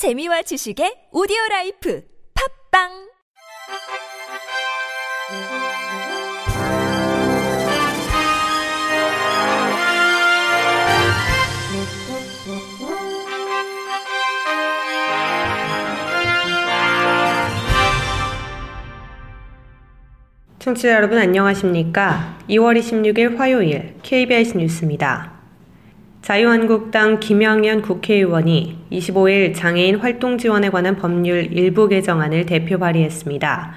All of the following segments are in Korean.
재미와 지식의 오디오 라이프 팝빵 청취자 여러분 안녕하십니까? 2월 26일 화요일 KBS 뉴스입니다. 자유한국당 김영현 국회의원이 25일 장애인 활동 지원에 관한 법률 일부 개정안을 대표 발의했습니다.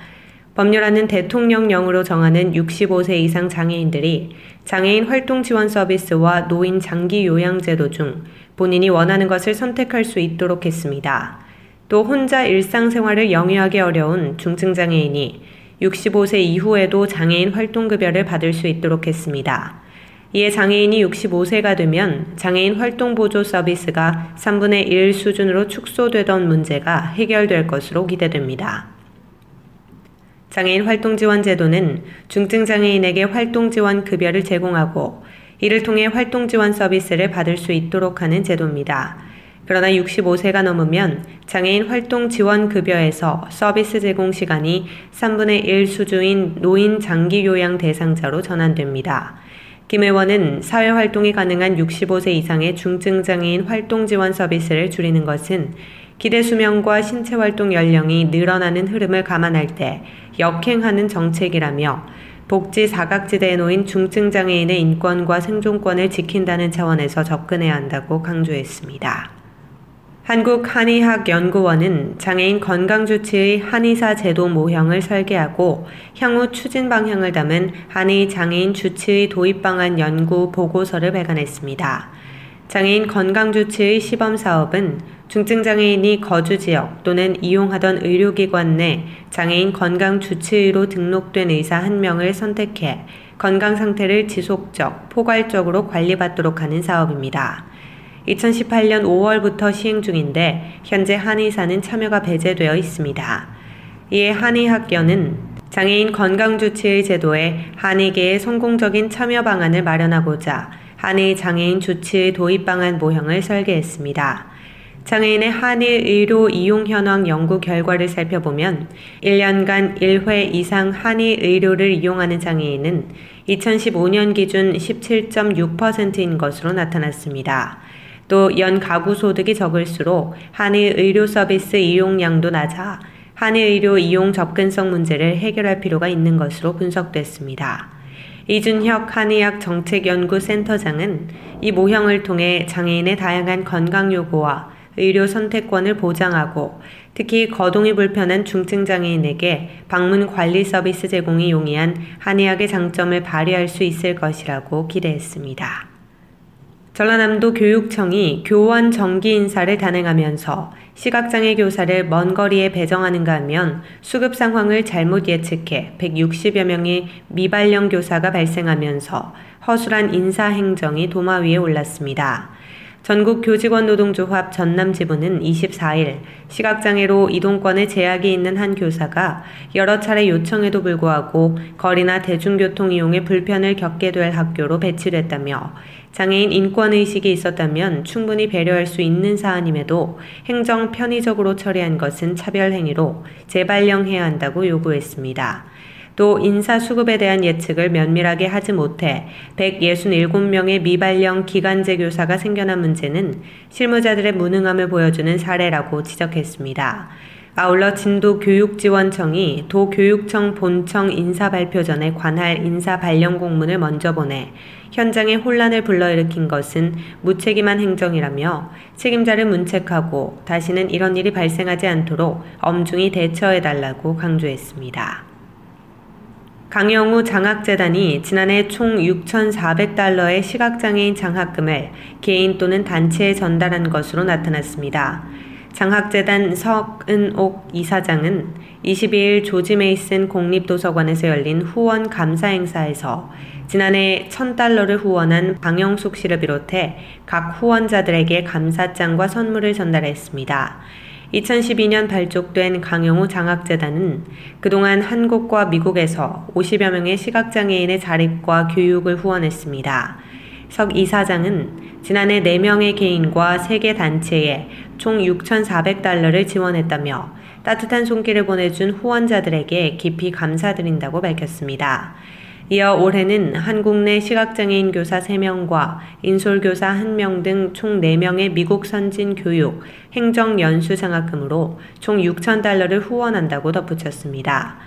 법률안은 대통령령으로 정하는 65세 이상 장애인들이 장애인 활동 지원 서비스와 노인 장기 요양 제도 중 본인이 원하는 것을 선택할 수 있도록 했습니다. 또 혼자 일상생활을 영위하기 어려운 중증 장애인이 65세 이후에도 장애인 활동급여를 받을 수 있도록 했습니다. 이에 장애인이 65세가 되면 장애인 활동 보조 서비스가 3분의 1 수준으로 축소되던 문제가 해결될 것으로 기대됩니다. 장애인 활동 지원 제도는 중증 장애인에게 활동 지원 급여를 제공하고 이를 통해 활동 지원 서비스를 받을 수 있도록 하는 제도입니다. 그러나 65세가 넘으면 장애인 활동 지원 급여에서 서비스 제공 시간이 3분의 1 수준인 노인 장기 요양 대상자로 전환됩니다. 김 의원은 사회활동이 가능한 65세 이상의 중증장애인 활동 지원 서비스를 줄이는 것은 기대 수명과 신체 활동 연령이 늘어나는 흐름을 감안할 때 역행하는 정책이라며 복지 사각지대에 놓인 중증장애인의 인권과 생존권을 지킨다는 차원에서 접근해야 한다고 강조했습니다. 한국한의학연구원은 장애인 건강주치의 한의사 제도 모형을 설계하고 향후 추진 방향을 담은 한의 장애인 주치의 도입 방안 연구 보고서를 발간했습니다. 장애인 건강주치의 시범 사업은 중증장애인이 거주 지역 또는 이용하던 의료기관 내 장애인 건강주치의로 등록된 의사 한 명을 선택해 건강 상태를 지속적, 포괄적으로 관리받도록 하는 사업입니다. 2018년 5월부터 시행 중인데 현재 한의사는 참여가 배제되어 있습니다. 이에 한의학교는 장애인 건강주치의 제도에 한의계의 성공적인 참여 방안을 마련하고자 한의 장애인 주치의 도입 방안 모형을 설계했습니다. 장애인의 한의 의료 이용 현황 연구 결과를 살펴보면 1년간 1회 이상 한의 의료를 이용하는 장애인은 2015년 기준 17.6%인 것으로 나타났습니다. 또 연 가구 소득이 적을수록 한의 의료 서비스 이용량도 낮아 한의 의료 이용 접근성 문제를 해결할 필요가 있는 것으로 분석됐습니다. 이준혁 한의학 정책연구센터장은 이 모형을 통해 장애인의 다양한 건강 요구와 의료 선택권을 보장하고 특히 거동이 불편한 중증 장애인에게 방문 관리 서비스 제공이 용이한 한의학의 장점을 발휘할 수 있을 것이라고 기대했습니다. 전라남도 교육청이 교원 정기 인사를 단행하면서 시각장애 교사를 먼 거리에 배정하는가 하면 수급 상황을 잘못 예측해 160여 명의 미발령 교사가 발생하면서 허술한 인사 행정이 도마 위에 올랐습니다. 전국 교직원 노동조합 전남 지부는 24일 시각장애로 이동권에 제약이 있는 한 교사가 여러 차례 요청에도 불구하고 거리나 대중교통 이용에 불편을 겪게 될 학교로 배치됐다며 장애인 인권의식이 있었다면 충분히 배려할 수 있는 사안임에도 행정 편의적으로 처리한 것은 차별행위로 재발령해야 한다고 요구했습니다. 또 인사 수급에 대한 예측을 면밀하게 하지 못해 167명의 미발령 기간제 교사가 생겨난 문제는 실무자들의 무능함을 보여주는 사례라고 지적했습니다. 아울러 진도 교육지원청이 도 교육청 본청 인사 발표 전에 관할 인사 발령 공문을 먼저 보내 현장에 혼란을 불러일으킨 것은 무책임한 행정이라며 책임자를 문책하고 다시는 이런 일이 발생하지 않도록 엄중히 대처해달라고 강조했습니다. 강영우 장학재단이 지난해 총 6,400달러의 시각장애인 장학금을 개인 또는 단체에 전달한 것으로 나타났습니다. 장학재단 석은옥 이사장은 22일 조지 메이슨 공립도서관에서 열린 후원 감사 행사에서 지난해 1000달러를 후원한 방영숙 씨를 비롯해 각 후원자들에게 감사장과 선물을 전달했습니다. 2012년 발족된 강영우 장학재단은 그동안 한국과 미국에서 50여 명의 시각장애인의 자립과 교육을 후원했습니다. 석 이사장은 지난해 4명의 개인과 3개 단체에 총 6,400달러를 지원했다며 따뜻한 손길을 보내준 후원자들에게 깊이 감사드린다고 밝혔습니다. 이어 올해는 한국 내 시각장애인 교사 3명과 인솔교사 1명 등 총 4명의 미국 선진 교육, 행정 연수 장학금으로 총 6천 달러를 후원한다고 덧붙였습니다.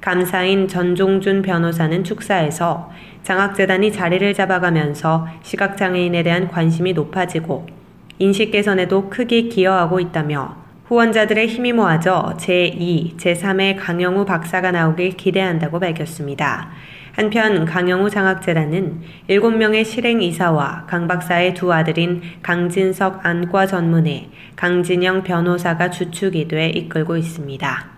감사인 전종준 변호사는 축사에서 장학재단이 자리를 잡아가면서 시각장애인에 대한 관심이 높아지고 인식 개선에도 크게 기여하고 있다며 후원자들의 힘이 모아져 제2, 제3의 강영우 박사가 나오길 기대한다고 밝혔습니다. 한편 강영우 장학재단은 7명의 실행이사와 강 박사의 두 아들인 강진석 안과 전문의, 강진영 변호사가 주축이 돼 이끌고 있습니다.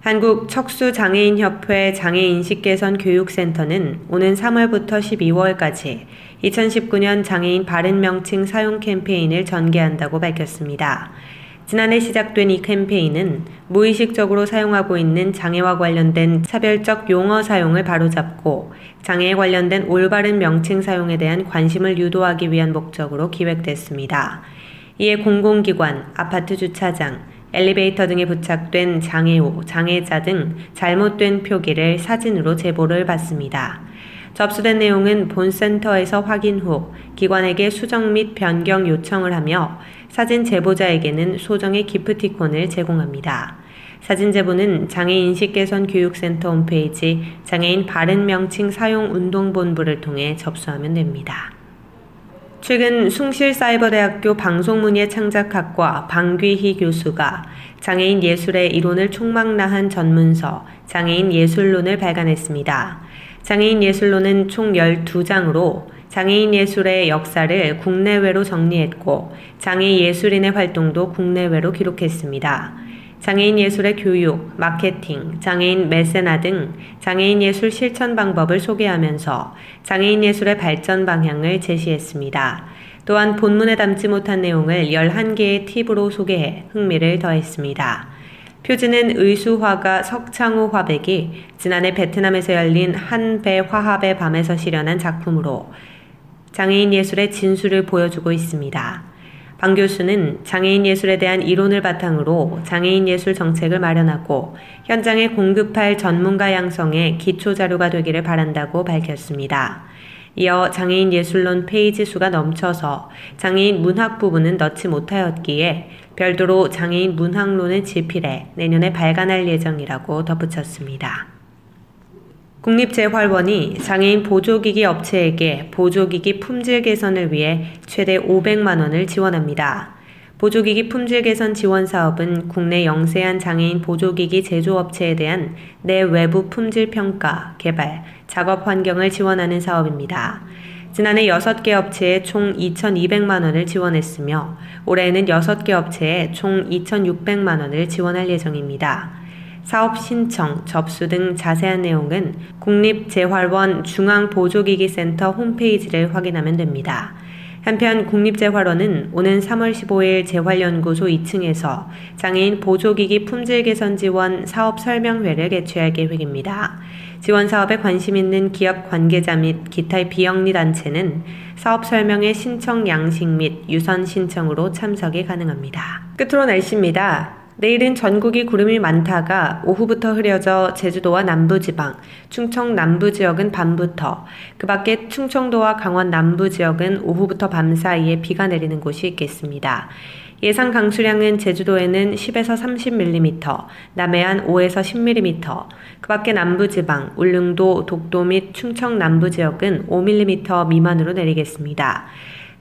한국 척수장애인협회 장애인식개선 교육센터는 오는 3월부터 12월까지 2019년 장애인 바른 명칭 사용 캠페인을 전개한다고 밝혔습니다. 지난해 시작된 이 캠페인은 무의식적으로 사용하고 있는 장애와 관련된 차별적 용어 사용을 바로잡고 장애에 관련된 올바른 명칭 사용에 대한 관심을 유도하기 위한 목적으로 기획됐습니다. 이에 공공기관, 아파트 주차장, 엘리베이터 등에 부착된 장애우, 장애자 등 잘못된 표기를 사진으로 제보를 받습니다. 접수된 내용은 본센터에서 확인 후 기관에게 수정 및 변경 요청을 하며 사진 제보자에게는 소정의 기프티콘을 제공합니다. 사진 제보는 장애인식개선교육센터 홈페이지 장애인 바른 명칭 사용 운동본부를 통해 접수하면 됩니다. 최근 숭실사이버대학교 방송문예 창작학과 방귀희 교수가 장애인 예술의 이론을 총망라한 전문서 장애인 예술론을 발간했습니다. 장애인 예술론은 총 12장으로 장애인 예술의 역사를 국내외로 정리했고 장애 예술인의 활동도 국내외로 기록했습니다. 장애인 예술의 교육, 마케팅, 장애인 메세나 등 장애인 예술 실천 방법을 소개하면서 장애인 예술의 발전 방향을 제시했습니다. 또한 본문에 담지 못한 내용을 11개의 팁으로 소개해 흥미를 더했습니다. 표지는 의수화가 석창호 화백이 지난해 베트남에서 열린 한배 화합의 밤에서 실현한 작품으로 장애인 예술의 진수를 보여주고 있습니다. 방 교수는 장애인 예술에 대한 이론을 바탕으로 장애인 예술 정책을 마련하고 현장에 공급할 전문가 양성에 기초 자료가 되기를 바란다고 밝혔습니다. 이어 장애인 예술론 페이지 수가 넘쳐서 장애인 문학 부분은 넣지 못하였기에 별도로 장애인 문학론을 집필해 내년에 발간할 예정이라고 덧붙였습니다. 국립재활원이 장애인 보조기기 업체에게 보조기기 품질 개선을 위해 최대 500만 원을 지원합니다. 보조기기 품질 개선 지원 사업은 국내 영세한 장애인 보조기기 제조업체에 대한 내외부 품질 평가, 개발, 작업 환경을 지원하는 사업입니다. 지난해 6개 업체에 총 2,200만 원을 지원했으며 올해는 6개 업체에 총 2,600만 원을 지원할 예정입니다. 사업 신청, 접수 등 자세한 내용은 국립재활원 중앙보조기기센터 홈페이지를 확인하면 됩니다. 한편 국립재활원은 오는 3월 15일 재활연구소 2층에서 장애인 보조기기 품질 개선 지원 사업 설명회를 개최할 계획입니다. 지원 사업에 관심 있는 기업 관계자 및 기타 비영리 단체는 사업 설명회 신청 양식 및 유선 신청으로 참석이 가능합니다. 끝으로 날씨입니다. 내일은 전국이 구름이 많다가 오후부터 흐려져 제주도와 남부지방, 충청 남부 지역은 밤부터, 그 밖에 충청도와 강원 남부 지역은 오후부터 밤 사이에 비가 내리는 곳이 있겠습니다. 예상 강수량은 제주도에는 10에서 30mm, 남해안 5에서 10mm, 그 밖에 남부지방, 울릉도, 독도 및 충청 남부 지역은 5mm 미만으로 내리겠습니다.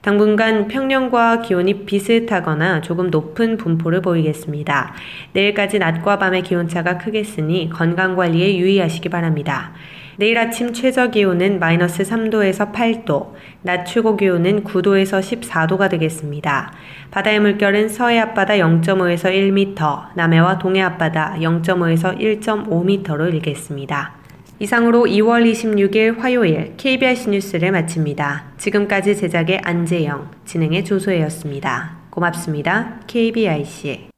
당분간 평년과 기온이 비슷하거나 조금 높은 분포를 보이겠습니다. 내일까지 낮과 밤의 기온차가 크겠으니 건강관리에 유의하시기 바랍니다. 내일 아침 최저 기온은 마이너스 3도에서 8도, 낮 최고 기온은 9도에서 14도가 되겠습니다. 바다의 물결은 서해 앞바다 0.5에서 1m, 남해와 동해 앞바다 0.5에서 1.5m로 일겠습니다. 이상으로 2월 26일 화요일 KBS 뉴스를 마칩니다. 지금까지 제작의 안재영, 진행의 조소혜였습니다. 고맙습니다. KBIC.